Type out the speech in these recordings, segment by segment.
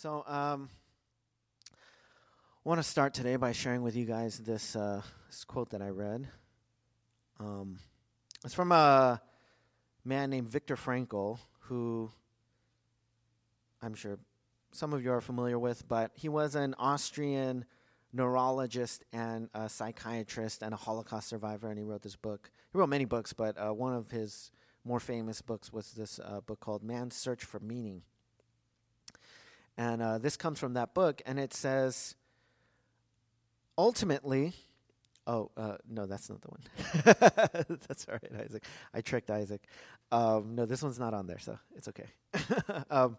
So, um, I want to start today by sharing with you guys this, uh, this quote that I read. Um, it's from a man named Viktor Frankl, who I'm sure some of you are familiar with, but he was an Austrian neurologist and a psychiatrist and a Holocaust survivor, and he wrote this book. He wrote many books, but uh, one of his more famous books was this uh, book called Man's Search for Meaning. And uh, this comes from that book, and it says, ultimately, oh, uh, no, that's not the one. that's all right, Isaac. I tricked Isaac. Um, no, this one's not on there, so it's okay. um,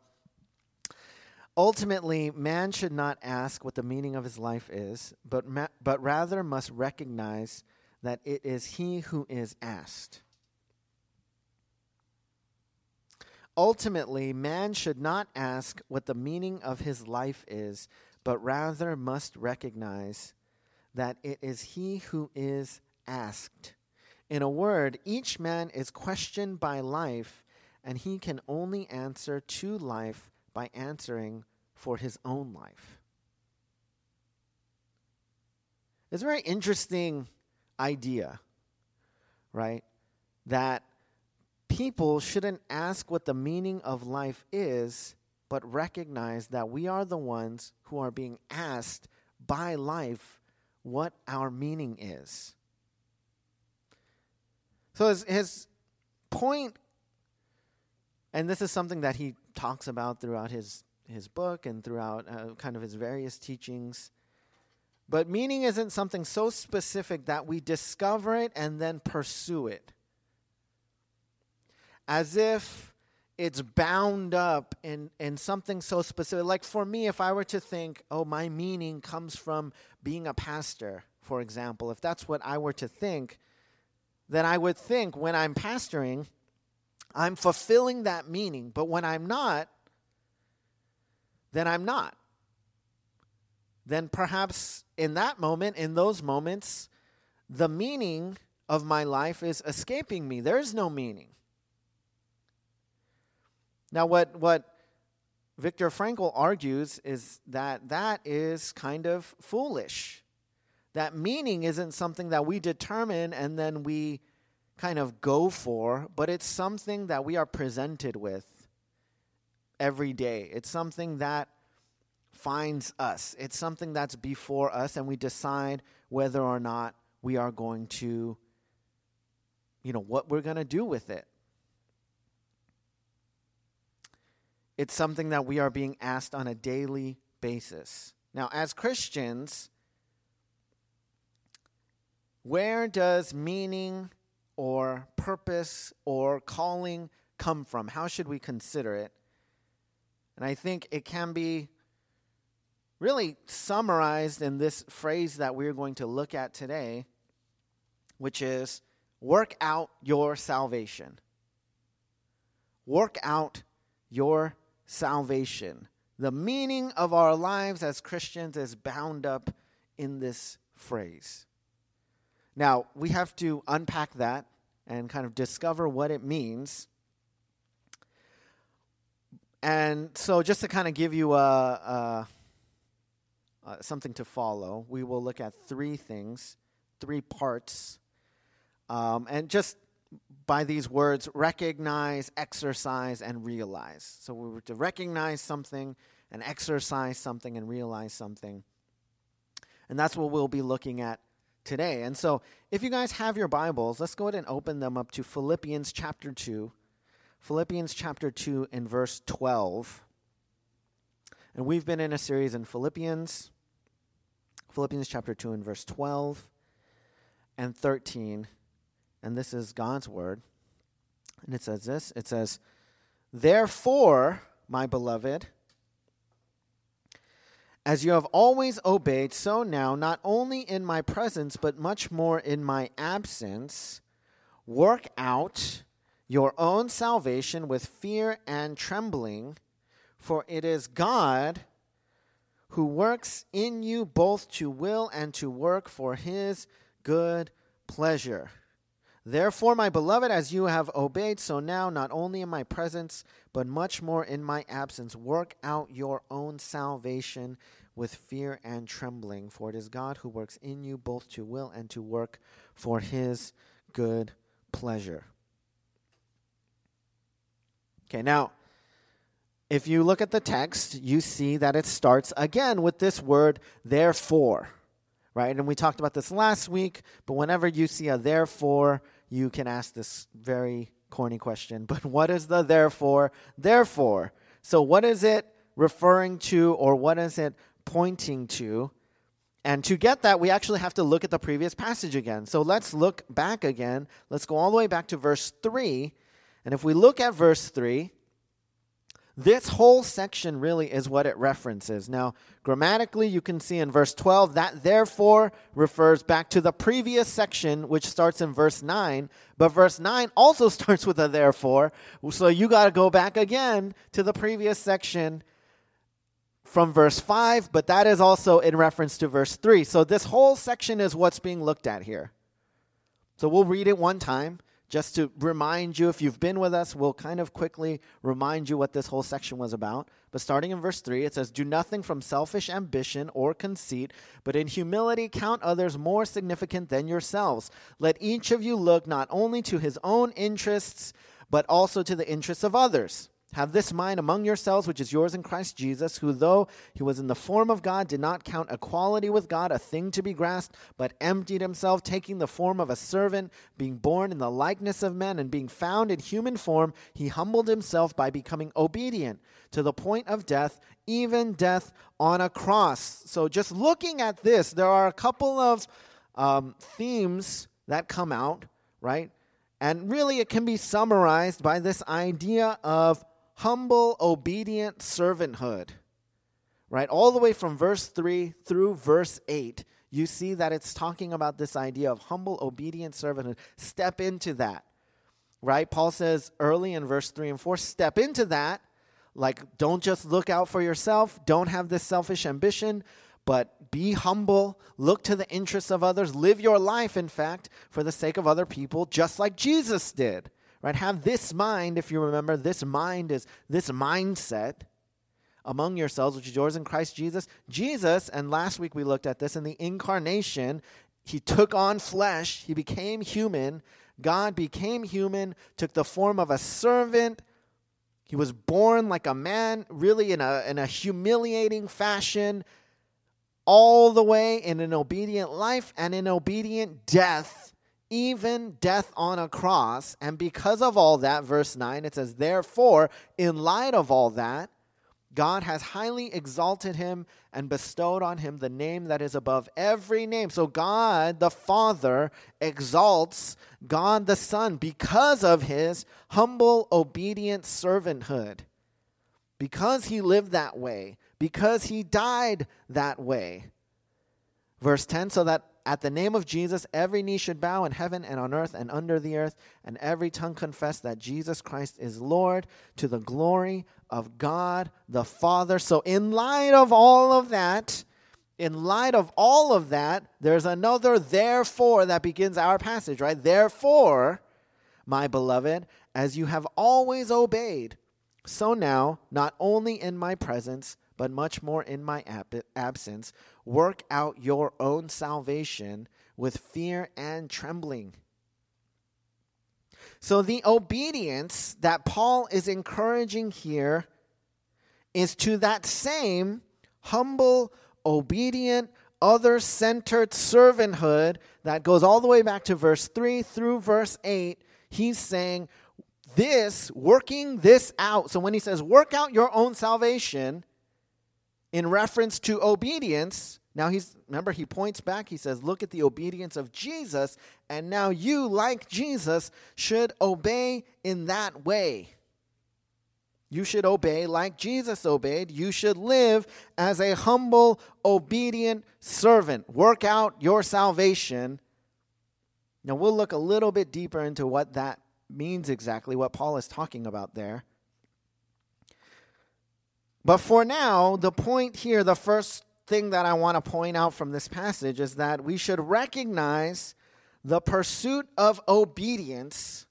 ultimately, man should not ask what the meaning of his life is, but, ma- but rather must recognize that it is he who is asked. Ultimately, man should not ask what the meaning of his life is, but rather must recognize that it is he who is asked. In a word, each man is questioned by life, and he can only answer to life by answering for his own life. It's a very interesting idea, right? That people shouldn't ask what the meaning of life is, but recognize that we are the ones who are being asked by life what our meaning is. So his, his point, and this is something that he talks about throughout his, his book and throughout uh, kind of his various teachings. But meaning isn't something so specific that we discover it and then pursue it as if it's bound up in, in something so specific. Like for me, if I were to think, oh, my meaning comes from being a pastor, for example, if that's what I were to think, then I would think when I'm pastoring, I'm fulfilling that meaning. But when I'm not, then I'm not. Then perhaps in that moment, in those moments, the meaning of my life is escaping me. There is no meaning. Now, what, what Viktor Frankl argues is that that is kind of foolish. That meaning isn't something that we determine and then we kind of go for, but it's something that we are presented with every day. It's something that finds us, it's something that's before us, and we decide whether or not we are going to, you know, what we're going to do with it. It's something that we are being asked on a daily basis. Now, as Christians, where does meaning or purpose or calling come from? How should we consider it? And I think it can be really summarized in this phrase that we're going to look at today, which is work out your salvation. Work out your salvation. The meaning of our lives as Christians is bound up in this phrase. Now, we have to unpack that and kind of discover what it means. And so, just to kind of give you a, a, a, something to follow, we will look at three things, three parts. Um, and just by these words recognize, exercise, and realize. So we were to recognize something and exercise something and realize something. And that's what we'll be looking at today. And so if you guys have your Bibles, let's go ahead and open them up to Philippians chapter 2. Philippians chapter 2 and verse 12. And we've been in a series in Philippians, Philippians chapter 2 and verse 12 and 13 and this is God's word. And it says this it says, Therefore, my beloved, as you have always obeyed, so now, not only in my presence, but much more in my absence, work out your own salvation with fear and trembling, for it is God who works in you both to will and to work for his good pleasure. Therefore, my beloved, as you have obeyed, so now, not only in my presence, but much more in my absence, work out your own salvation with fear and trembling. For it is God who works in you both to will and to work for his good pleasure. Okay, now, if you look at the text, you see that it starts again with this word, therefore, right? And we talked about this last week, but whenever you see a therefore, you can ask this very corny question. But what is the therefore? Therefore. So, what is it referring to, or what is it pointing to? And to get that, we actually have to look at the previous passage again. So let's look back again. Let's go all the way back to verse 3. And if we look at verse 3, this whole section really is what it references. Now, grammatically, you can see in verse 12 that therefore refers back to the previous section, which starts in verse 9. But verse 9 also starts with a therefore. So you got to go back again to the previous section from verse 5, but that is also in reference to verse 3. So this whole section is what's being looked at here. So we'll read it one time just to remind you, if you've been with us, we'll kind of quickly remind you what this whole section was about. But starting in verse 3, it says, Do nothing from selfish ambition or conceit, but in humility count others more significant than yourselves. Let each of you look not only to his own interests, but also to the interests of others. Have this mind among yourselves, which is yours in Christ Jesus, who, though he was in the form of God, did not count equality with God a thing to be grasped, but emptied himself, taking the form of a servant, being born in the likeness of men, and being found in human form, he humbled himself by becoming obedient to the point of death, even death on a cross. So, just looking at this, there are a couple of um, themes that come out, right? And really, it can be summarized by this idea of humble, obedient servanthood. Right? All the way from verse 3 through verse 8, you see that it's talking about this idea of humble, obedient servanthood. Step into that. Right? Paul says early in verse 3 and 4, step into that. Like, don't just look out for yourself, don't have this selfish ambition, but be humble, look to the interests of others, live your life, in fact, for the sake of other people, just like Jesus did right? Have this mind, if you remember, this mind is this mindset among yourselves, which is yours in Christ Jesus. Jesus, and last week we looked at this in the incarnation, he took on flesh, he became human. God became human, took the form of a servant. He was born like a man, really in a, in a humiliating fashion, all the way in an obedient life and in obedient death even death on a cross. And because of all that, verse 9, it says, Therefore, in light of all that, God has highly exalted him and bestowed on him the name that is above every name. So God the Father exalts God the Son because of his humble, obedient servanthood. Because he lived that way, because he died that way. Verse 10 so that at the name of Jesus, every knee should bow in heaven and on earth and under the earth, and every tongue confess that Jesus Christ is Lord to the glory of God the Father. So, in light of all of that, in light of all of that, there's another therefore that begins our passage, right? Therefore, my beloved, as you have always obeyed, so now, not only in my presence, but much more in my ab- absence, work out your own salvation with fear and trembling. So, the obedience that Paul is encouraging here is to that same humble, obedient, other centered servanthood that goes all the way back to verse 3 through verse 8. He's saying, This, working this out. So, when he says, work out your own salvation, in reference to obedience, now he's remember he points back, he says, Look at the obedience of Jesus, and now you, like Jesus, should obey in that way. You should obey like Jesus obeyed. You should live as a humble, obedient servant. Work out your salvation. Now, we'll look a little bit deeper into what that means exactly, what Paul is talking about there. But for now, the point here, the first thing that I want to point out from this passage is that we should recognize the pursuit of obedience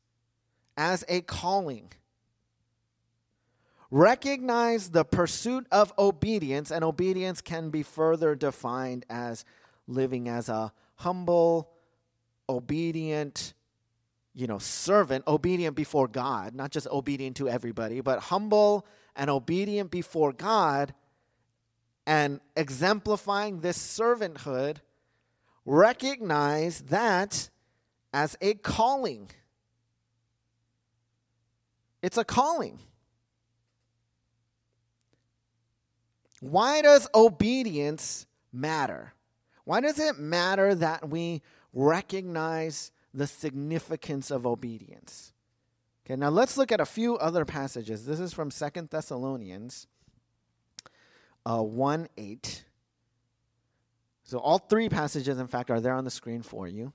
as a calling. Recognize the pursuit of obedience, and obedience can be further defined as living as a humble, obedient, you know, servant, obedient before God, not just obedient to everybody, but humble and obedient before God and exemplifying this servanthood, recognize that as a calling. It's a calling. Why does obedience matter? Why does it matter that we recognize the significance of obedience? Okay, now let's look at a few other passages. This is from Second Thessalonians uh, 1 8. So all three passages, in fact, are there on the screen for you.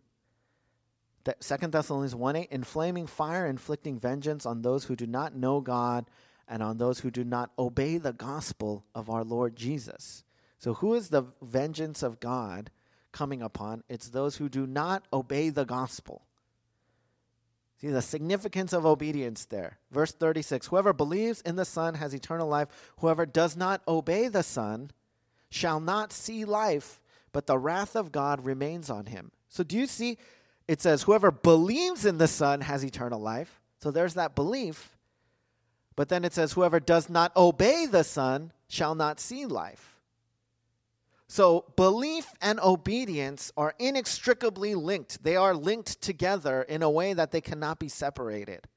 Second Thessalonians 1 8, inflaming fire, inflicting vengeance on those who do not know God and on those who do not obey the gospel of our Lord Jesus. So, who is the vengeance of God coming upon? It's those who do not obey the gospel. See the significance of obedience there. Verse 36 Whoever believes in the Son has eternal life. Whoever does not obey the Son shall not see life, but the wrath of God remains on him. So, do you see? It says, Whoever believes in the Son has eternal life. So, there's that belief. But then it says, Whoever does not obey the Son shall not see life. So, belief and obedience are inextricably linked. They are linked together in a way that they cannot be separated.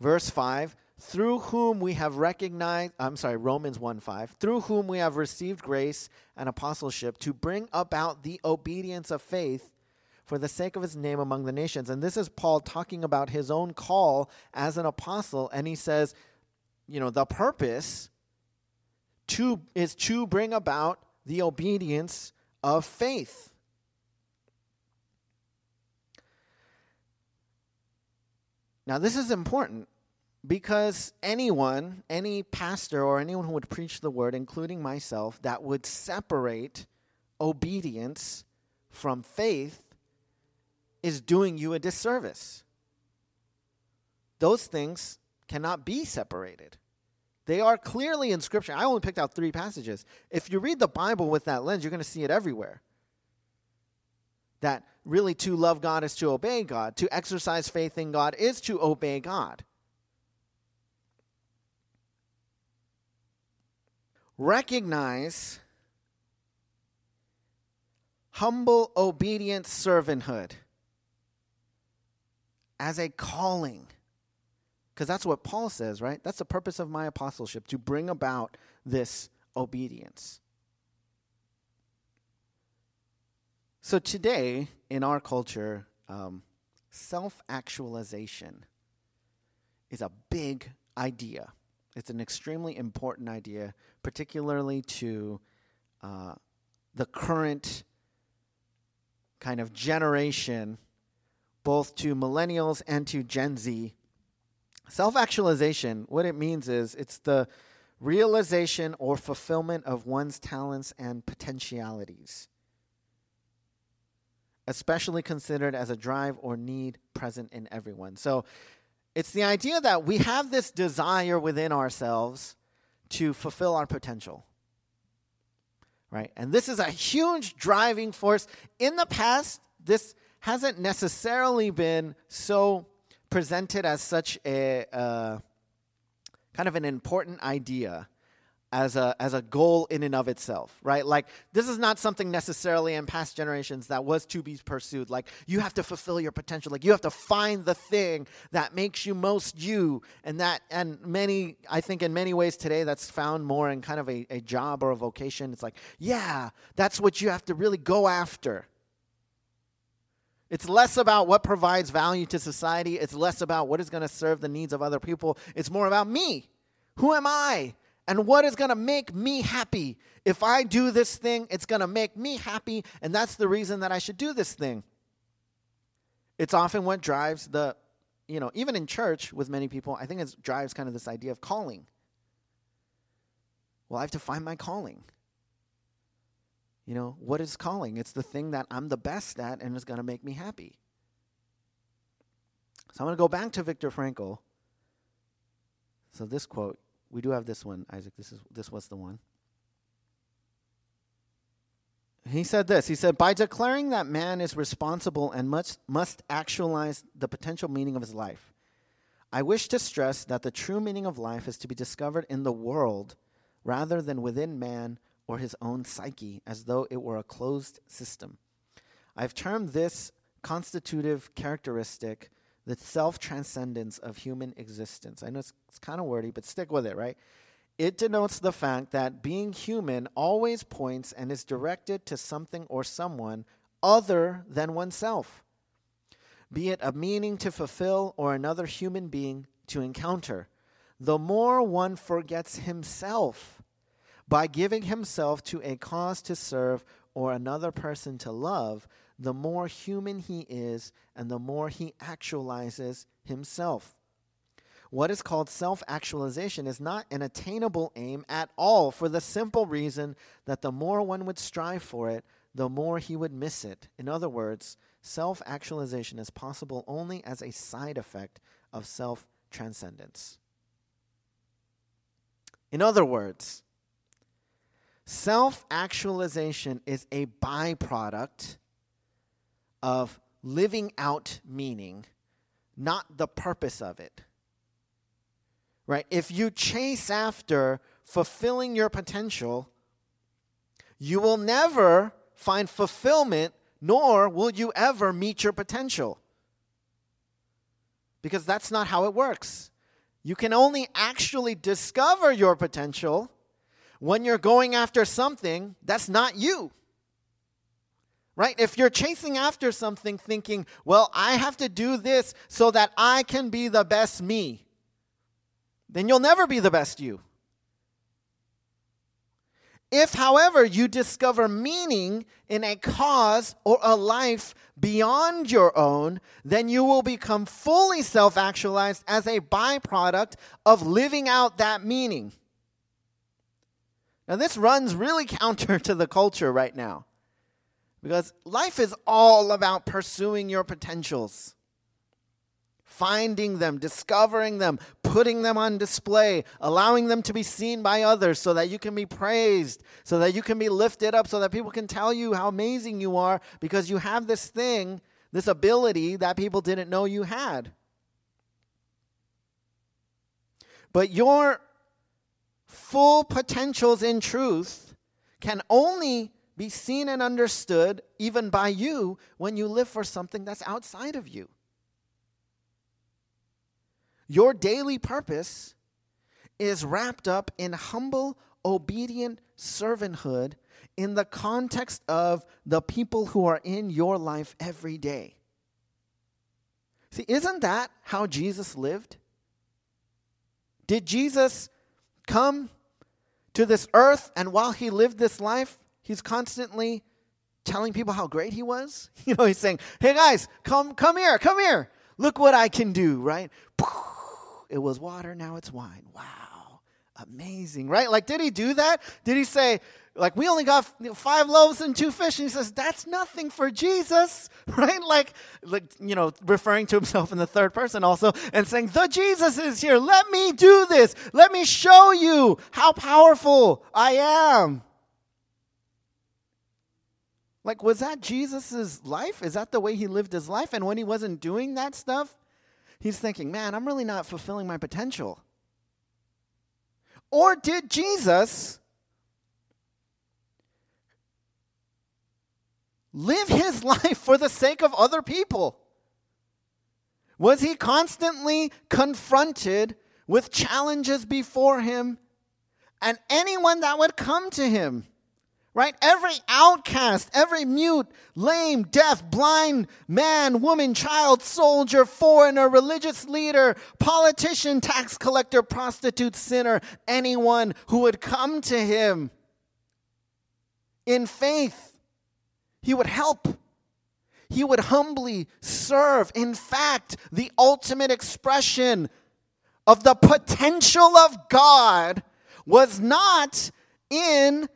Verse 5 Through whom we have recognized, I'm sorry, Romans 1 5, through whom we have received grace and apostleship to bring about the obedience of faith for the sake of his name among the nations. And this is Paul talking about his own call as an apostle. And he says, you know, the purpose to, is to bring about the obedience of faith. Now, this is important because anyone, any pastor or anyone who would preach the word, including myself, that would separate obedience from faith is doing you a disservice. Those things cannot be separated. They are clearly in Scripture. I only picked out three passages. If you read the Bible with that lens, you're going to see it everywhere. That really to love God is to obey God, to exercise faith in God is to obey God. Recognize humble, obedient servanthood as a calling. Because that's what Paul says, right? That's the purpose of my apostleship, to bring about this obedience. So today, in our culture, um, self actualization is a big idea. It's an extremely important idea, particularly to uh, the current kind of generation, both to millennials and to Gen Z Self actualization, what it means is it's the realization or fulfillment of one's talents and potentialities, especially considered as a drive or need present in everyone. So it's the idea that we have this desire within ourselves to fulfill our potential. Right? And this is a huge driving force. In the past, this hasn't necessarily been so presented as such a uh, kind of an important idea as a as a goal in and of itself, right? Like this is not something necessarily in past generations that was to be pursued. Like you have to fulfill your potential. Like you have to find the thing that makes you most you, and that and many I think in many ways today that's found more in kind of a, a job or a vocation. It's like yeah, that's what you have to really go after. It's less about what provides value to society. It's less about what is going to serve the needs of other people. It's more about me. Who am I? And what is going to make me happy? If I do this thing, it's going to make me happy. And that's the reason that I should do this thing. It's often what drives the, you know, even in church with many people, I think it drives kind of this idea of calling. Well, I have to find my calling. You know, what is calling? It's the thing that I'm the best at and is going to make me happy. So I'm going to go back to Viktor Frankl. So this quote, we do have this one, Isaac. This is this was the one. He said this. He said, By declaring that man is responsible and must, must actualize the potential meaning of his life, I wish to stress that the true meaning of life is to be discovered in the world rather than within man or his own psyche, as though it were a closed system. I've termed this constitutive characteristic the self transcendence of human existence. I know it's, it's kind of wordy, but stick with it, right? It denotes the fact that being human always points and is directed to something or someone other than oneself, be it a meaning to fulfill or another human being to encounter. The more one forgets himself by giving himself to a cause to serve or another person to love, the more human he is and the more he actualizes himself. What is called self actualization is not an attainable aim at all for the simple reason that the more one would strive for it, the more he would miss it. In other words, self actualization is possible only as a side effect of self transcendence. In other words, self actualization is a byproduct of living out meaning, not the purpose of it right? If you chase after fulfilling your potential, you will never find fulfillment, nor will you ever meet your potential. Because that's not how it works. You can only actually discover your potential when you're going after something that's not you. Right? If you're chasing after something thinking, well, I have to do this so that I can be the best me then you'll never be the best you. If, however, you discover meaning in a cause or a life beyond your own, then you will become fully self actualized as a byproduct of living out that meaning. Now, this runs really counter to the culture right now because life is all about pursuing your potentials finding them, discovering them, putting them on display, allowing them to be seen by others so that you can be praised, so that you can be lifted up, so that people can tell you how amazing you are because you have this thing, this ability that people didn't know you had. But your full potentials in truth can only be seen and understood, even by you, when you live for something that's outside of you. Your daily purpose is wrapped up in humble, obedient servanthood in the context of the people who are in your life every day. See, isn't that how Jesus lived? Did Jesus come to this earth and while he lived this life, he's constantly telling people how great he was? You know, he's saying, "Hey guys, come come here, come here. Look what I can do," right? it was water, now it's wine. Wow. Amazing, right? Like, did he do that? Did he say, like, we only got five loaves and two fish? And he says, that's nothing for Jesus, right? Like, like, you know, referring to himself in the third person also and saying, the Jesus is here. Let me do this. Let me show you how powerful I am. Like, was that Jesus' life? Is that the way he lived his life? And when he wasn't doing that stuff, he's thinking, man, I'm really not fulfilling my potential. Or did Jesus live his life for the sake of other people? Was he constantly confronted with challenges before him and anyone that would come to him? right? Every outcast, every mute, lame, deaf, blind man, woman, child, soldier, foreigner, religious leader, politician, tax collector, prostitute, sinner, anyone who would come to him in faith, he would help. He would humbly serve. In fact, the ultimate expression of the potential of God was not in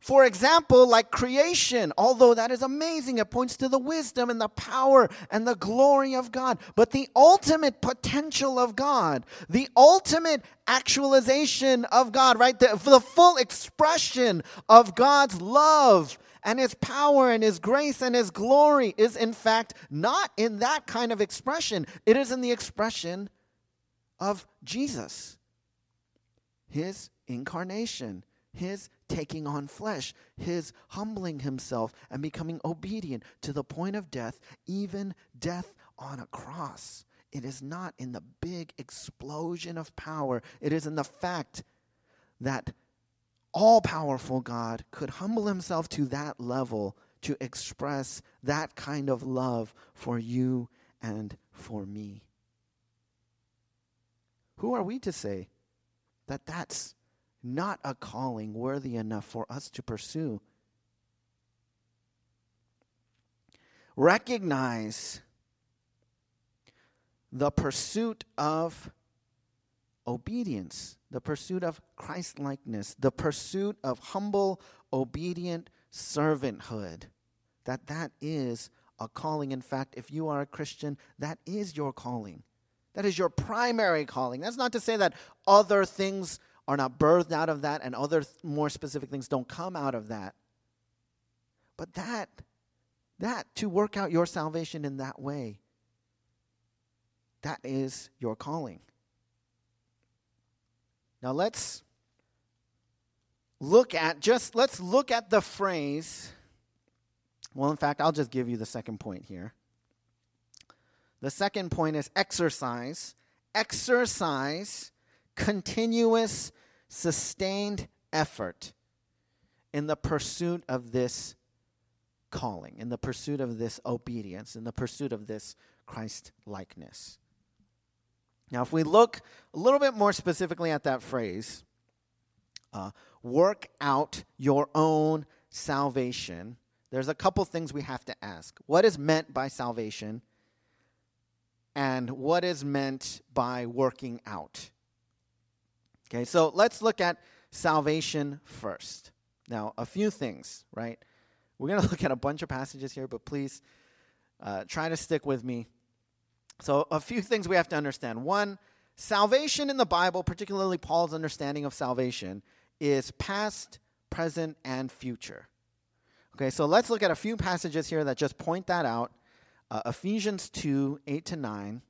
For example, like creation, although that is amazing, it points to the wisdom and the power and the glory of God. But the ultimate potential of God, the ultimate actualization of God, right? The, the full expression of God's love and His power and His grace and His glory is, in fact, not in that kind of expression. It is in the expression of Jesus, His incarnation, His taking on flesh, his humbling himself and becoming obedient to the point of death, even death on a cross. It is not in the big explosion of power, it is in the fact that all powerful God could humble himself to that level to express that kind of love for you and for me. Who are we to say that that's not a calling worthy enough for us to pursue. Recognize the pursuit of obedience, the pursuit of Christ likeness, the pursuit of humble, obedient servanthood. That that is a calling. In fact, if you are a Christian, that is your calling. That is your primary calling. That's not to say that other things are not birthed out of that and other th- more specific things don't come out of that. But that, that, to work out your salvation in that way, that is your calling. Now let's look at just let's look at the phrase well in fact I'll just give you the second point here. The second point is exercise. Exercise continuous sustained effort in the pursuit of this calling, in the pursuit of this obedience, in the pursuit of this Christ likeness. Now, if we look a little bit more specifically at that phrase, uh, work out your own salvation, there's a couple things we have to ask. What is meant by salvation? And what is meant by working out? Okay, so let's look at salvation first. Now, a few things, right? We're going to look at a bunch of passages here, but please uh, try to stick with me. So, a few things we have to understand. One, salvation in the Bible, particularly Paul's understanding of salvation, is past, present, and future. Okay, so let's look at a few passages here that just point that out. Uh, Ephesians 2 8 to 9.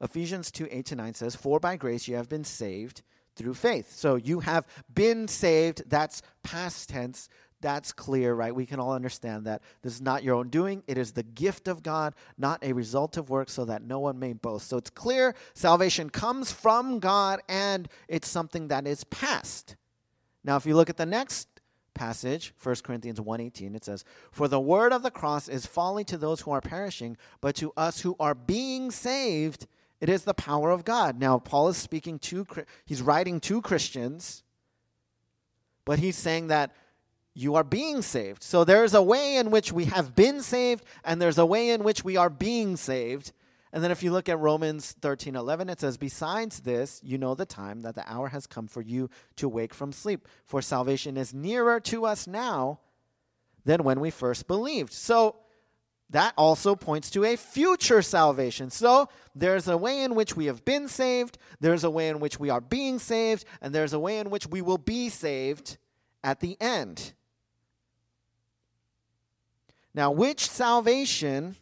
Ephesians 2 8 to 9 says, For by grace you have been saved through faith. So you have been saved. That's past tense. That's clear, right? We can all understand that. This is not your own doing. It is the gift of God, not a result of work, so that no one may boast. So it's clear salvation comes from God and it's something that is past. Now, if you look at the next passage 1 corinthians 1.18 it says for the word of the cross is folly to those who are perishing but to us who are being saved it is the power of God. Now, Paul is speaking to, he's writing to Christians, but he's saying that you are being saved. So there's a way in which we have been saved, and there's a way in which we are being saved. And then if you look at Romans 13 11, it says, Besides this, you know the time that the hour has come for you to wake from sleep, for salvation is nearer to us now than when we first believed. So that also points to a future salvation. So there's a way in which we have been saved, there's a way in which we are being saved, and there's a way in which we will be saved at the end. Now, which salvation,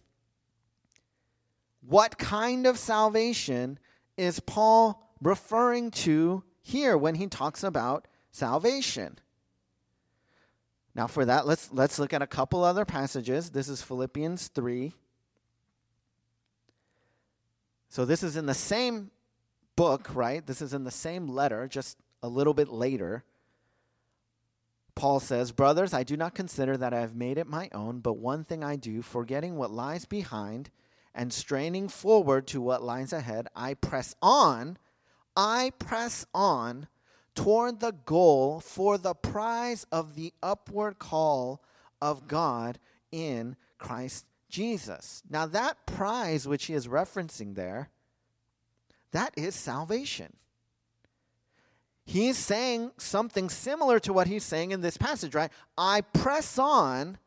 what kind of salvation is Paul referring to here when he talks about salvation? Now, for that, let's, let's look at a couple other passages. This is Philippians 3. So, this is in the same book, right? This is in the same letter, just a little bit later. Paul says, Brothers, I do not consider that I have made it my own, but one thing I do, forgetting what lies behind and straining forward to what lies ahead, I press on. I press on toward the goal for the prize of the upward call of God in Christ Jesus. Now, that prize which he is referencing there, that is salvation. He's saying something similar to what he's saying in this passage, right? I press on,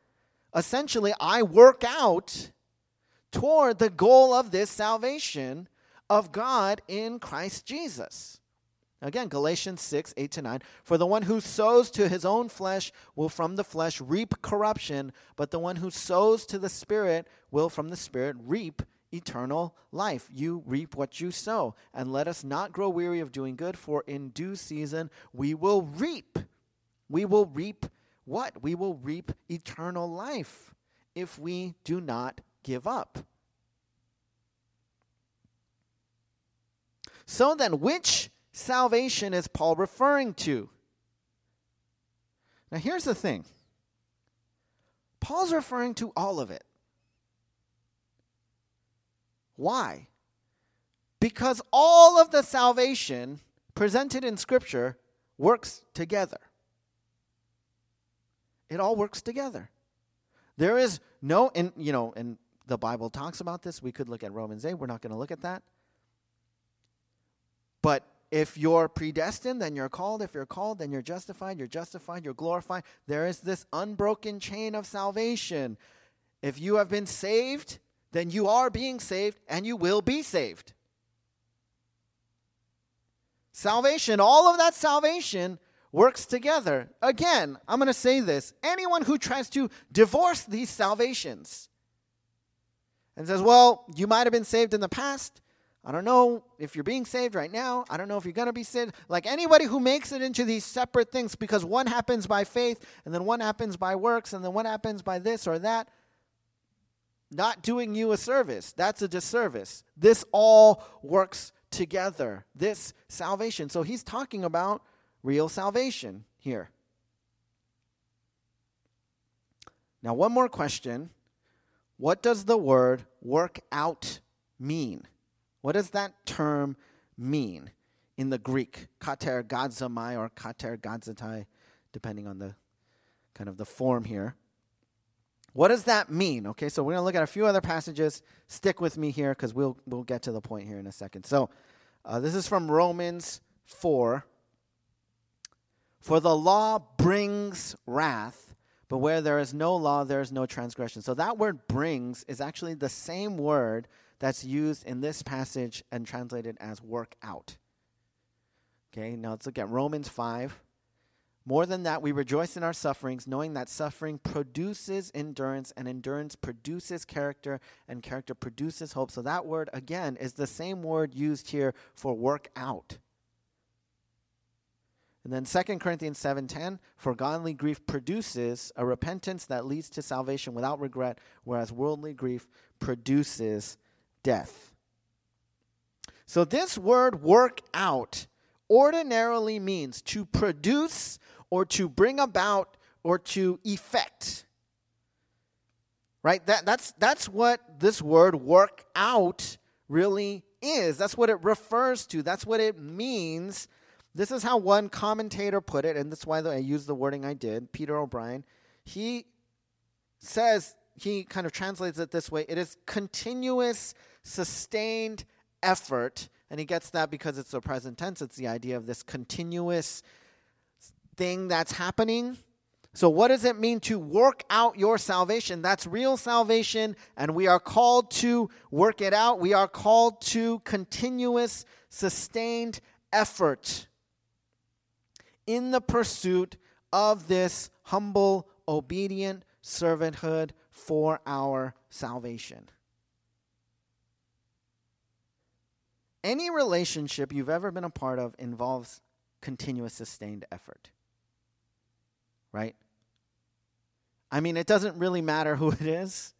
essentially, I work out toward the goal of this salvation of God in Christ Jesus. Again, Galatians 6, 8 to 9. For the one who sows to his own flesh will from the flesh reap corruption, but the one who sows to the Spirit will from the Spirit reap eternal life. You reap what you sow. And let us not grow weary of doing good, for in due season we will reap. We will reap what? We will reap eternal life if we do not give up. So then, which salvation is Paul referring to? Now, here's the thing Paul's referring to all of it. Why? Because all of the salvation presented in Scripture works together. It all works together. There is no, and you know, and the Bible talks about this. We could look at Romans 8. We're not going to look at that. But if you're predestined, then you're called. If you're called, then you're justified. You're justified. You're glorified. There is this unbroken chain of salvation. If you have been saved, then you are being saved and you will be saved. Salvation, all of that salvation works together. Again, I'm going to say this anyone who tries to divorce these salvations and says, well, you might have been saved in the past, I don't know if you're being saved right now. I don't know if you're going to be saved. Like anybody who makes it into these separate things because one happens by faith and then one happens by works and then one happens by this or that, not doing you a service. That's a disservice. This all works together. This salvation. So he's talking about real salvation here. Now, one more question. What does the word work out mean? What does that term mean in the Greek? Kater gadzamai or kater gadzatai, depending on the kind of the form here. What does that mean? Okay, so we're going to look at a few other passages. Stick with me here because we'll, we'll get to the point here in a second. So uh, this is from Romans 4. For the law brings wrath, but where there is no law, there is no transgression. So that word brings is actually the same word that's used in this passage and translated as work out. Okay, now let's look at Romans 5. More than that, we rejoice in our sufferings, knowing that suffering produces endurance, and endurance produces character, and character produces hope. So that word, again, is the same word used here for work out. And then 2 Corinthians 7:10 for godly grief produces a repentance that leads to salvation without regret whereas worldly grief produces death. So, this word work out ordinarily means to produce or to bring about or to effect. Right? That, that's, that's what this word work out really is. That's what it refers to. That's what it means. This is how one commentator put it, and that's why I used the wording I did, Peter O'Brien. He says, he kind of translates it this way it is continuous sustained effort. And he gets that because it's the present tense. It's the idea of this continuous thing that's happening. So, what does it mean to work out your salvation? That's real salvation, and we are called to work it out. We are called to continuous, sustained effort in the pursuit of this humble, obedient servanthood for our salvation. Any relationship you've ever been a part of involves continuous sustained effort. Right? I mean, it doesn't really matter who it is.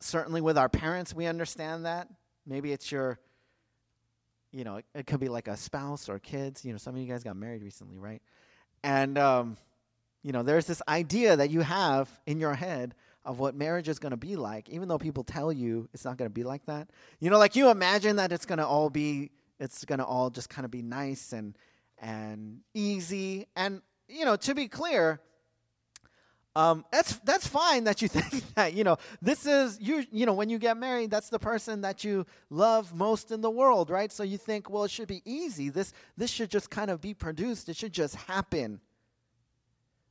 Certainly with our parents, we understand that. Maybe it's your, you know, it, could be like a spouse or kids. You know, some of you guys got married recently, right? And, um, you know, there's this idea that you have in your head of what marriage is going to be like, even though people tell you it's not going to be like that. You know, like you imagine that it's going to all be, it's going to all just kind of be nice and and easy. And you know, to be clear, Um, that's that's fine that you think that you know this is you you know when you get married that's the person that you love most in the world right so you think well it should be easy this this should just kind of be produced it should just happen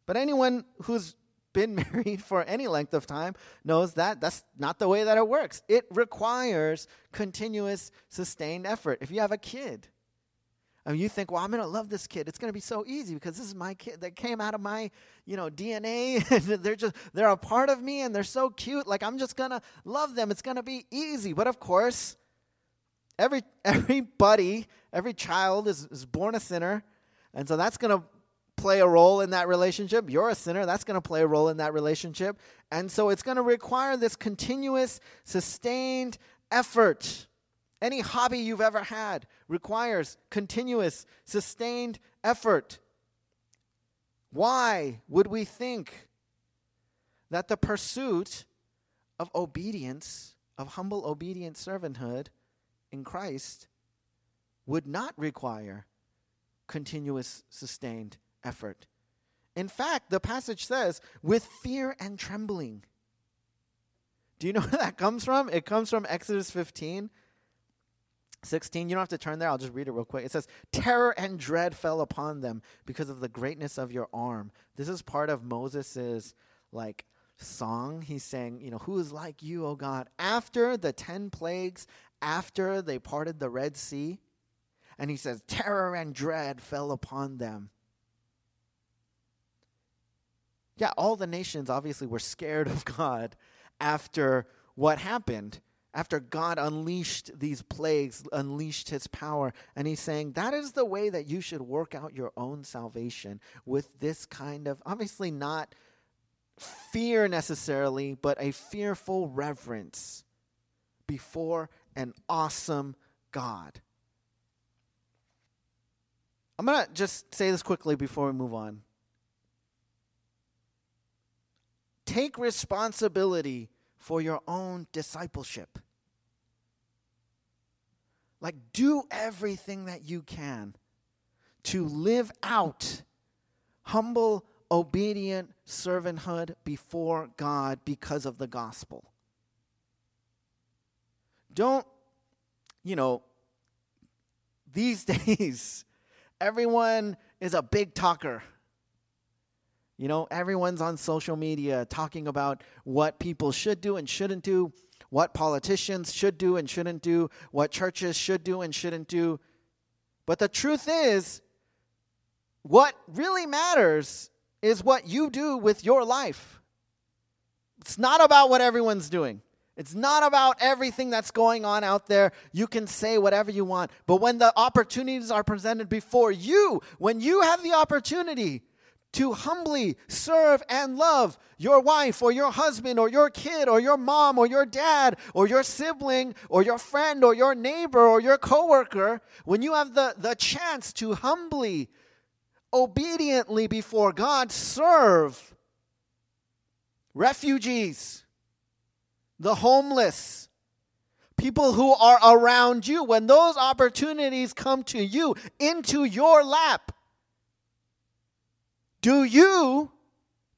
but anyone who's been married for any length of time knows that that's not the way that it works it requires continuous sustained effort if you have a kid mean, you think, well, I'm going to love this kid. It's going to be so easy because this is my kid that came out of my, you know, DNA. they're just they're a part of me and they're so cute. Like I'm just going to love them. It's going to be easy. But of course, every everybody, every child is, is born a sinner. And so that's going to play a role in that relationship. You're a sinner. That's going to play a role in that relationship. And so it's going to require this continuous, sustained effort. Any hobby you've ever had requires continuous, sustained effort. Why would we think that the pursuit of obedience, of humble, obedient servanthood in Christ, would not require continuous, sustained effort? In fact, the passage says, with fear and trembling. Do you know where that comes from? It comes from Exodus 15, 16, you don't have to turn there. I'll just read it real quick. It says, Terror and dread fell upon them because of the greatness of your arm. This is part of Moses's like song. He's saying, you know, who is like you, O God? After the 10 plagues, after they parted the Red Sea, and he says, Terror and dread fell upon them. Yeah, all the nations obviously were scared of God after what happened after God unleashed these plagues, unleashed his power. And he's saying that is the way that you should work out your own salvation with this kind of, obviously not fear necessarily, but a fearful reverence before an awesome God. I'm going to just say this quickly before we move on. Take responsibility for your own discipleship. Like, do everything that you can to live out humble, obedient servanthood before God because of the gospel. Don't, you know, these days, everyone is a big talker. You know, everyone's on social media talking about what people should do and shouldn't do, what politicians should do and shouldn't do, what churches should do and shouldn't do. But the truth is, what really matters is what you do with your life. It's not about what everyone's doing. It's not about everything that's going on out there. You can say whatever you want. But when the opportunities are presented before you, when you have the opportunity to humbly serve and love your wife or your husband or your kid or your mom or your dad or your sibling or your friend or your neighbor or your coworker, when you have the, the chance to humbly, obediently before God serve refugees, the homeless, people who are around you, when those opportunities come to you into your lap, do you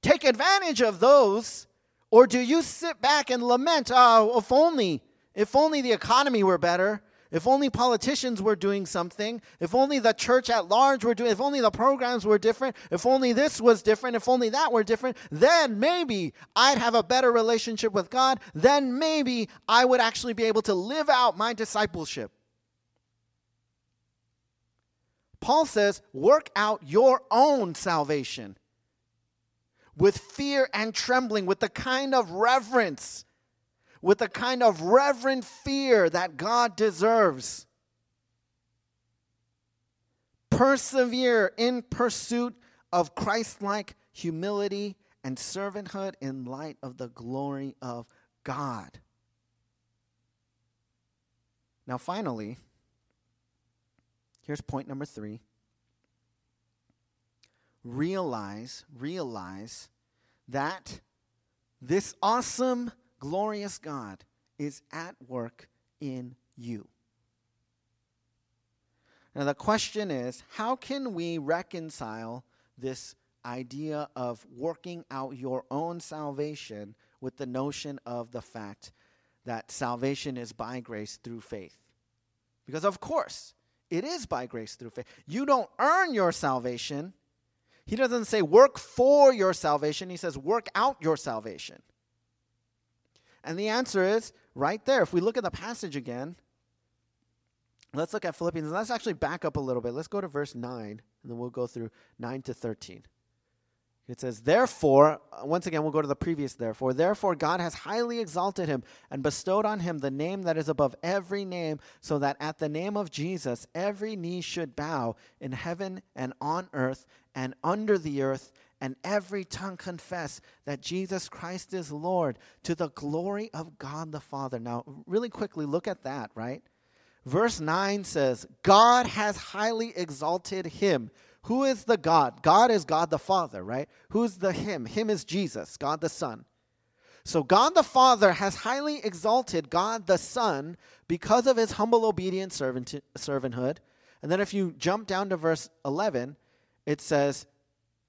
take advantage of those, or do you sit back and lament, oh, if only, if only the economy were better, if only politicians were doing something, if only the church at large were doing, if only the programs were different, if only this was different, if only that were different, then maybe I'd have a better relationship with God. Then maybe I would actually be able to live out my discipleship. Paul says, work out your own salvation with fear and trembling, with the kind of reverence, with the kind of reverent fear that God deserves. Persevere in pursuit of Christ like humility and servanthood in light of the glory of God. Now, finally, Here's point number three realize, realize that this awesome, glorious God is at work in you. Now, the question is how can we reconcile this idea of working out your own salvation with the notion of the fact that salvation is by grace through faith. Because, of course, it is by grace through faith. You don't earn your salvation. He doesn't say work for your salvation, he says work out your salvation. And the answer is right there. If we look at the passage again, let's look at Philippians. Let's actually back up a little bit. Let's go to verse 9, and then we'll go through 9 to 13. It says, Therefore, uh, once again, we'll go to the previous therefore. Therefore, God has highly exalted him and bestowed on him the name that is above every name, so that at the name of Jesus every knee should bow in heaven and on earth and under the earth, and every tongue confess that Jesus Christ is Lord to the glory of God the Father. Now, really quickly, look at that, right? Verse 9 says, God has highly exalted him who is the God? God is God the Father, right? Who's the Him? Him is Jesus, God the Son. So God the Father has highly exalted God the Son because of his humble obedient servant, servanthood. And then if you jump down to verse 11, it says,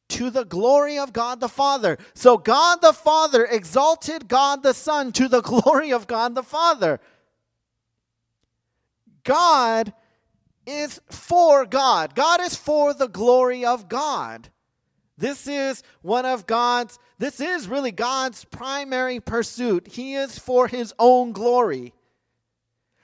to the glory of God the Father. So God the Father exalted God the Son to the glory of God the Father. God is for God. God is for the glory of God. This is one of God's, this is really God's primary pursuit. He is for his own glory,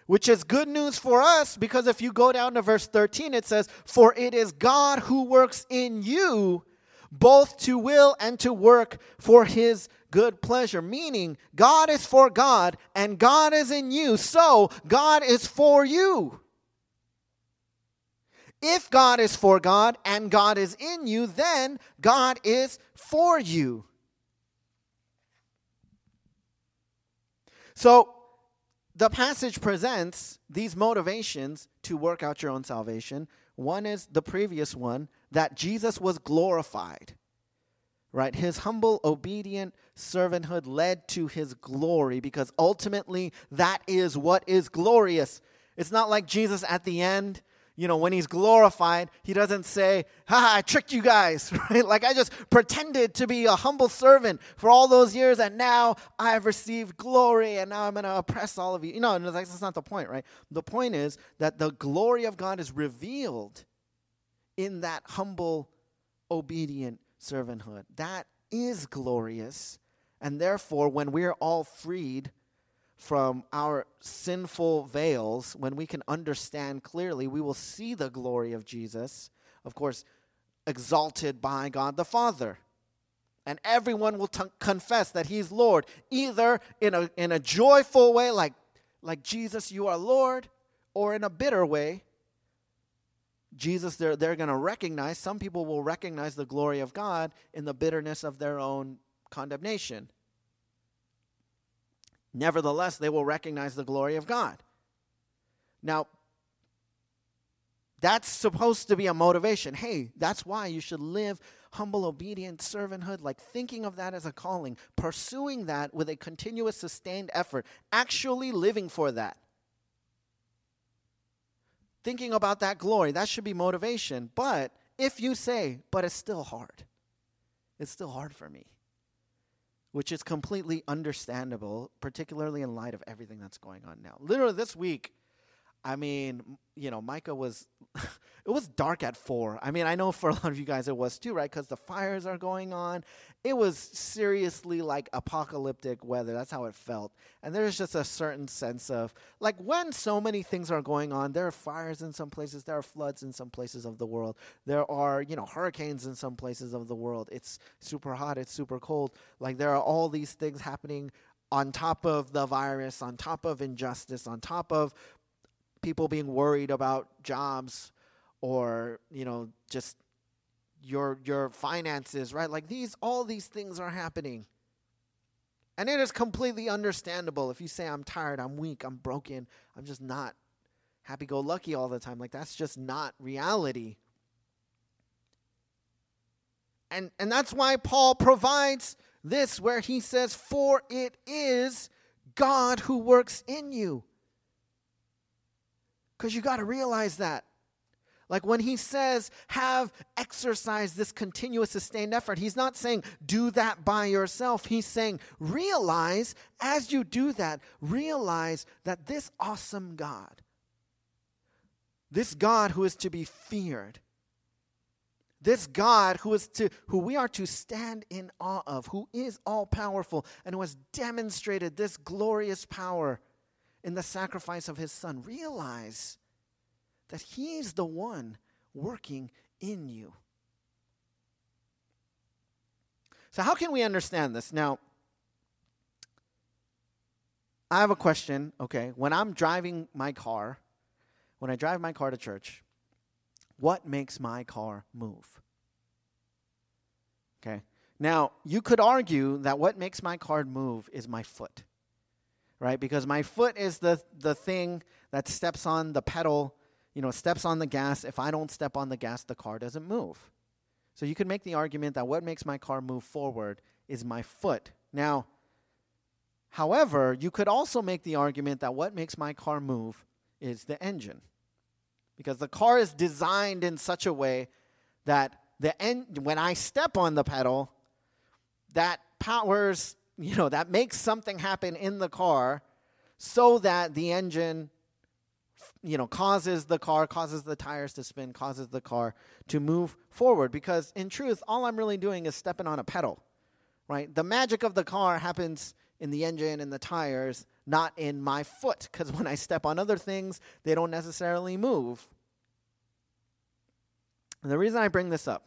which is good news for us because if you go down to verse 13, it says, For it is God who works in you both to will and to work for his good pleasure. Meaning, God is for God and God is in you, so God is for you. If God is for God and God is in you, then God is for you. So, the passage presents these motivations to work out your own salvation. One is the previous one that Jesus was glorified. Right? His humble, obedient servanthood led to his glory because ultimately that is what is glorious. It's not like Jesus at the end you know, when he's glorified, he doesn't say, ha, I tricked you guys, right? Like I just pretended to be a humble servant for all those years and now I've received glory and now I'm going to oppress all of you. You know, that's not the point, right? The point is that the glory of God is revealed in that humble, obedient servanthood. That is glorious. And therefore, when we're all freed from our sinful veils, when we can understand clearly, we will see the glory of Jesus, of course, exalted by God the Father. And everyone will t- confess that He's Lord, either in a, in a joyful way, like, like Jesus, you are Lord, or in a bitter way. Jesus, they're, they're going to recognize, some people will recognize the glory of God in the bitterness of their own condemnation. Nevertheless, they will recognize the glory of God. Now, that's supposed to be a motivation. Hey, that's why you should live humble, obedient servanthood, like thinking of that as a calling, pursuing that with a continuous, sustained effort, actually living for that. Thinking about that glory, that should be motivation. But if you say, but it's still hard, it's still hard for me which is completely understandable, particularly in light of everything that's going on now. Literally, this week, I mean, you know, Micah was, it was dark at four. I mean, I know for a lot of you guys it was too, right? Because the fires are going on. It was seriously like apocalyptic weather. That's how it felt. And there's just a certain sense of, like, when so many things are going on, there are fires in some places, there are floods in some places of the world, there are, you know, hurricanes in some places of the world. It's super hot, it's super cold. Like, there are all these things happening on top of the virus, on top of injustice, on top of people being worried about jobs or you know just your your finances right? Like these all these things are happening. And it is completely understandable. If you say i'm tired i'm weak i'm broken i'm just not happy go lucky all the time like that's just not reality. And and that's why paul provides this where he says for it is god who works in you because you got to realize that. Like when he says, have exercise this continuous sustained effort, he's not saying do that by yourself. He's saying realize as you do that, realize that this awesome God, this God who is to be feared, this God who is to who we are to stand in awe of, who is all powerful and who has demonstrated this glorious power in the sacrifice of his son. Realize that He's the one working in you. So, how can we understand this? Now, I have a question. Okay, when I'm driving my car, when I drive my car to church, what makes my car move? Okay, now you could argue that what makes my car move is my foot, right? Because my foot is the, the thing that steps on the pedal you know, steps on the gas. If I don't step on the gas, the car doesn't move. So you could make the argument that what makes my car move forward is my foot. Now, however, you could also make the argument that what makes my car move is the engine. Because the car is designed in such a way that the en- when I step on the pedal, that powers, you know, that makes something happen in the car so that the engine you know, causes the car, causes the tires to spin, causes the car to move forward. Because in truth, all I'm really doing is stepping on a pedal, right? The magic of the car happens in the engine and the tires, not in my foot. Because when I step on other things, they don't necessarily move. And the reason I bring this up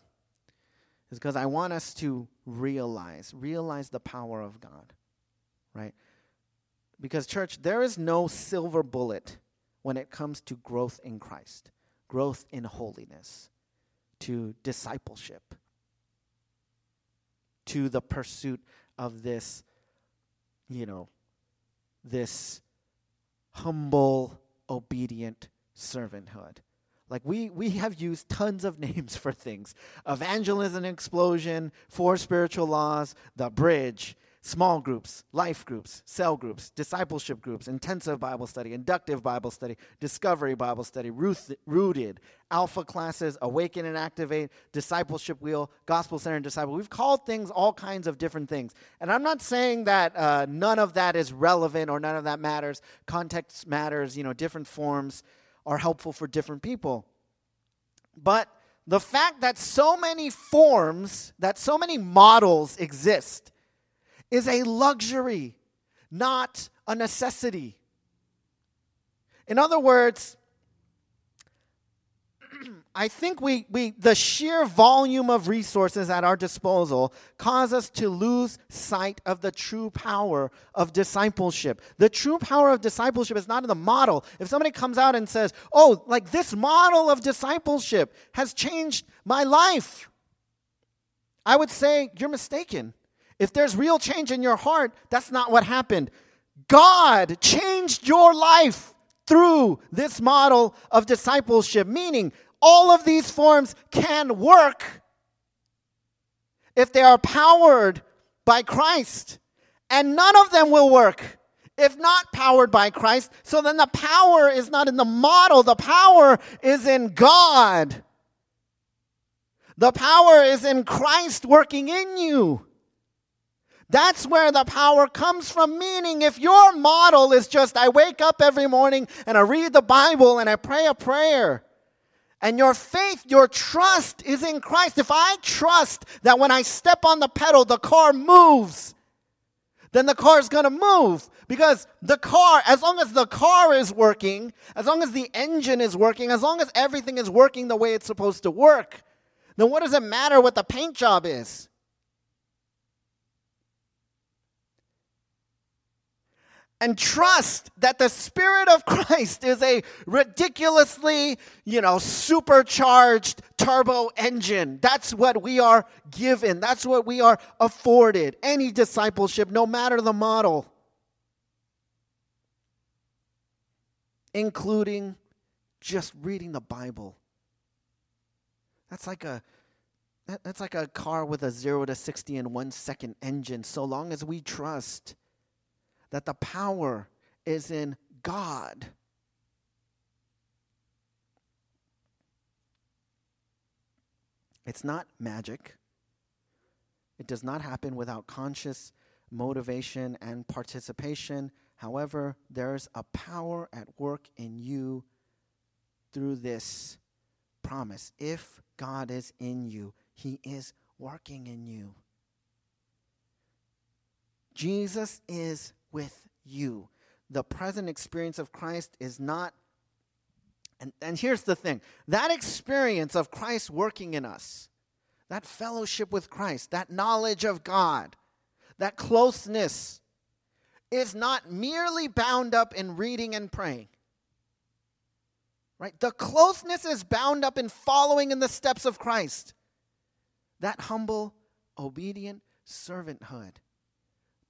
is because I want us to realize, realize the power of God, right? Because, church, there is no silver bullet when it comes to growth in Christ, growth in holiness, to discipleship, to the pursuit of this, you know, this humble, obedient servanthood. Like we we have used tons of names for things. Evangelism explosion, four spiritual laws, the bridge, small groups, life groups, cell groups, discipleship groups, intensive Bible study, inductive Bible study, discovery Bible study, rooted, alpha classes, awaken and activate, discipleship wheel, gospel centered disciple. We've called things all kinds of different things. And I'm not saying that uh, none of that is relevant or none of that matters. Context matters, you know, different forms are helpful for different people. But the fact that so many forms, that so many models exist, is a luxury, not a necessity. In other words, I think we, we the sheer volume of resources at our disposal cause us to lose sight of the true power of discipleship. The true power of discipleship is not in the model. If somebody comes out and says, "Oh, like this model of discipleship has changed my life," I would say you're mistaken. If there's real change in your heart, that's not what happened. God changed your life through this model of discipleship, meaning all of these forms can work if they are powered by Christ. And none of them will work if not powered by Christ. So then the power is not in the model, the power is in God. The power is in Christ working in you. That's where the power comes from. Meaning, if your model is just, I wake up every morning and I read the Bible and I pray a prayer, and your faith, your trust is in Christ. If I trust that when I step on the pedal, the car moves, then the car is going to move. Because the car, as long as the car is working, as long as the engine is working, as long as everything is working the way it's supposed to work, then what does it matter what the paint job is? And trust that the Spirit of Christ is a ridiculously, you know, supercharged turbo engine. That's what we are given, that's what we are afforded. Any discipleship, no matter the model, including just reading the Bible. That's like a that's like a car with a 0 to 60 in 1 second engine so long as we trust that the power is in God. It's not magic. It does not happen without conscious motivation and participation. However, there's a power at work in you through this promise. If God is in you, He is working in you. Jesus is with you. The present experience of Christ is not. And, and here's the thing that experience of Christ working in us, that fellowship with Christ, that knowledge of God, that closeness, is not merely bound up in reading and praying. Right? The closeness is bound up in following in the steps of Christ. That humble, obedient servanthood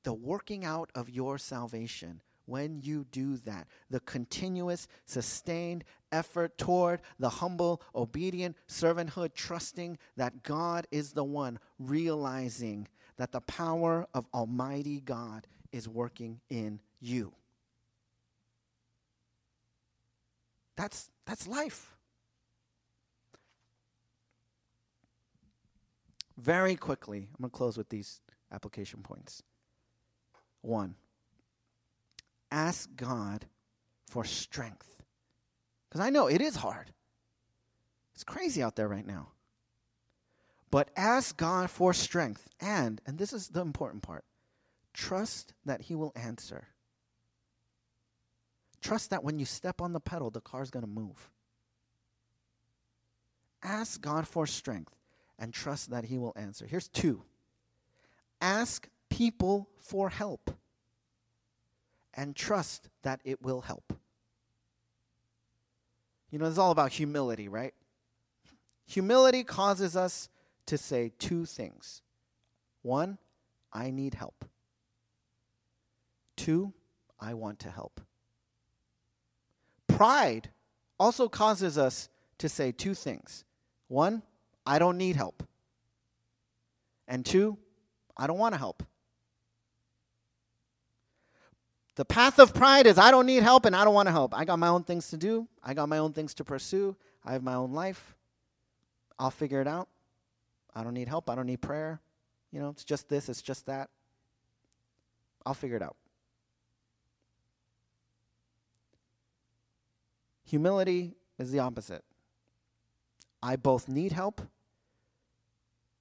the working out of your salvation when you do that. The continuous, sustained effort toward the humble, obedient servanthood, trusting that God is the one, realizing that the power of Almighty God is working in you. That's, that's life. Very quickly, I'm going to close with these application points. One, ask God for strength. Because I know it is hard. It's crazy out there right now. But ask God for strength. And, and this is the important part, trust that He will answer. Trust that when you step on the pedal, the car's going to move. Ask God for strength and trust that He will answer. Here's two ask people for help and trust that it will help. You know, it's all about humility, right? Humility causes us to say two things one, I need help. Two, I want to help. Pride also causes us to say two things one, I don't need help. And two, I don't want to help. The path of pride is I don't need help and I don't want to help. I got my own things to do, I got my own things to pursue, I have my own life. I'll figure it out. I don't need help, I don't need prayer. You know, it's just this, it's just that. I'll figure it out. Humility is the opposite. I both need help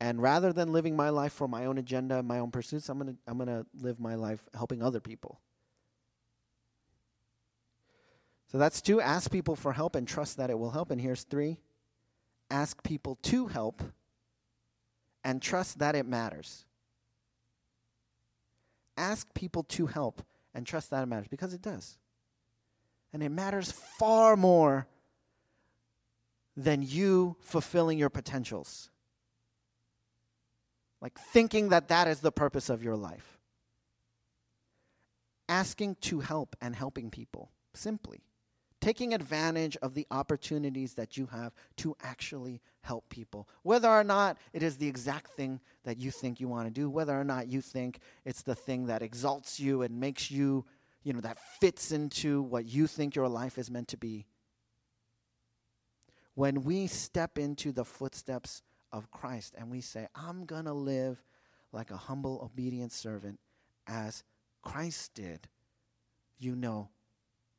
and rather than living my life for my own agenda, my own pursuits, I'm going to I'm going to live my life helping other people. So that's two. Ask people for help and trust that it will help. And here's three. Ask people to help and trust that it matters. Ask people to help and trust that it matters because it does. And it matters far more than you fulfilling your potentials. Like thinking that that is the purpose of your life. Asking to help and helping people, simply. Taking advantage of the opportunities that you have to actually help people. Whether or not it is the exact thing that you think you want to do, whether or not you think it's the thing that exalts you and makes you, you know, that fits into what you think your life is meant to be. When we step into the footsteps of Christ and we say, I'm going to live like a humble, obedient servant as Christ did, you know,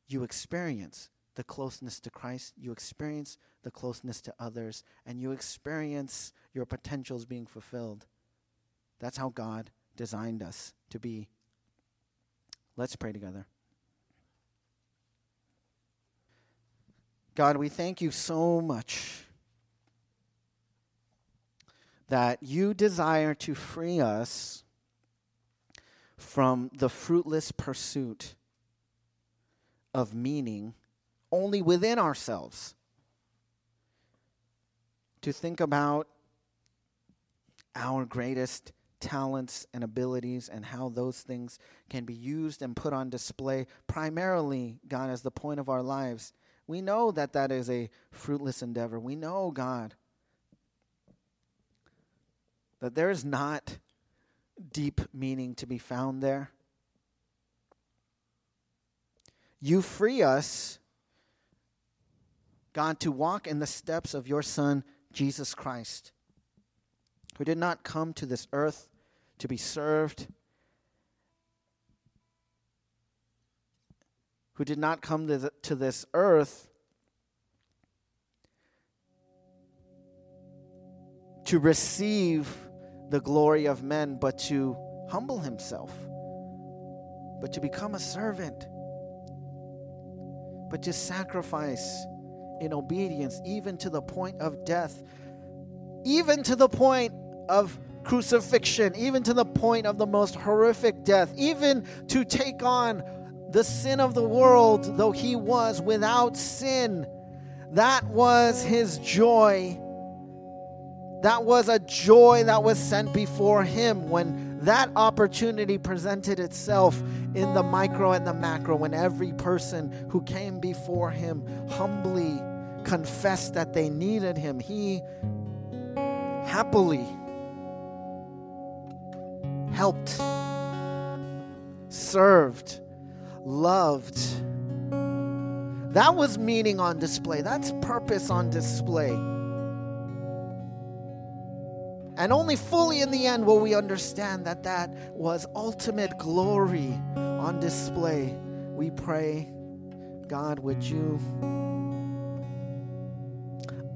you experience the closeness to Christ, you experience the closeness to others, and you experience your potentials being fulfilled. That's how God designed us to be. Let's pray together. God, we thank you so much that you desire to free us from the fruitless pursuit of meaning only within ourselves. To think about our greatest talents and abilities and how those things can be used and put on display primarily, God, as the point of our lives. We know that that is a fruitless endeavor. We know, God, that there is not deep meaning to be found there. You free us, God, to walk in the steps of your Son, Jesus Christ. who did not come to this earth to be served, who did not come to, this earth to receive the glory of men, but to humble himself, but to become a servant, but to sacrifice in obedience, even to the point of death, even to the point of crucifixion, even to the point of the most horrific death, even to take on the sin of the world, though he was without sin. That was his joy. That was a joy that was sent before him when that opportunity presented itself in the micro and the macro, when every person who came before him humbly confessed that they needed him. He happily helped, served, loved. That was meaning on display. That's purpose on display. And only fully in the end will we understand that that was ultimate glory on display. We pray, God, would you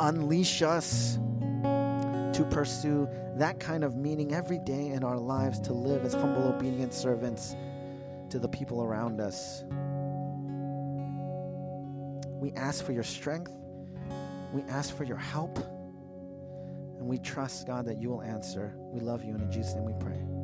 unleash us to pursue that kind of meaning every day in our lives to live as humble, obedient servants to the people around us. We ask for your strength. We ask for your help. And we trust, God, that you will answer. We love you, and in Jesus' name we pray.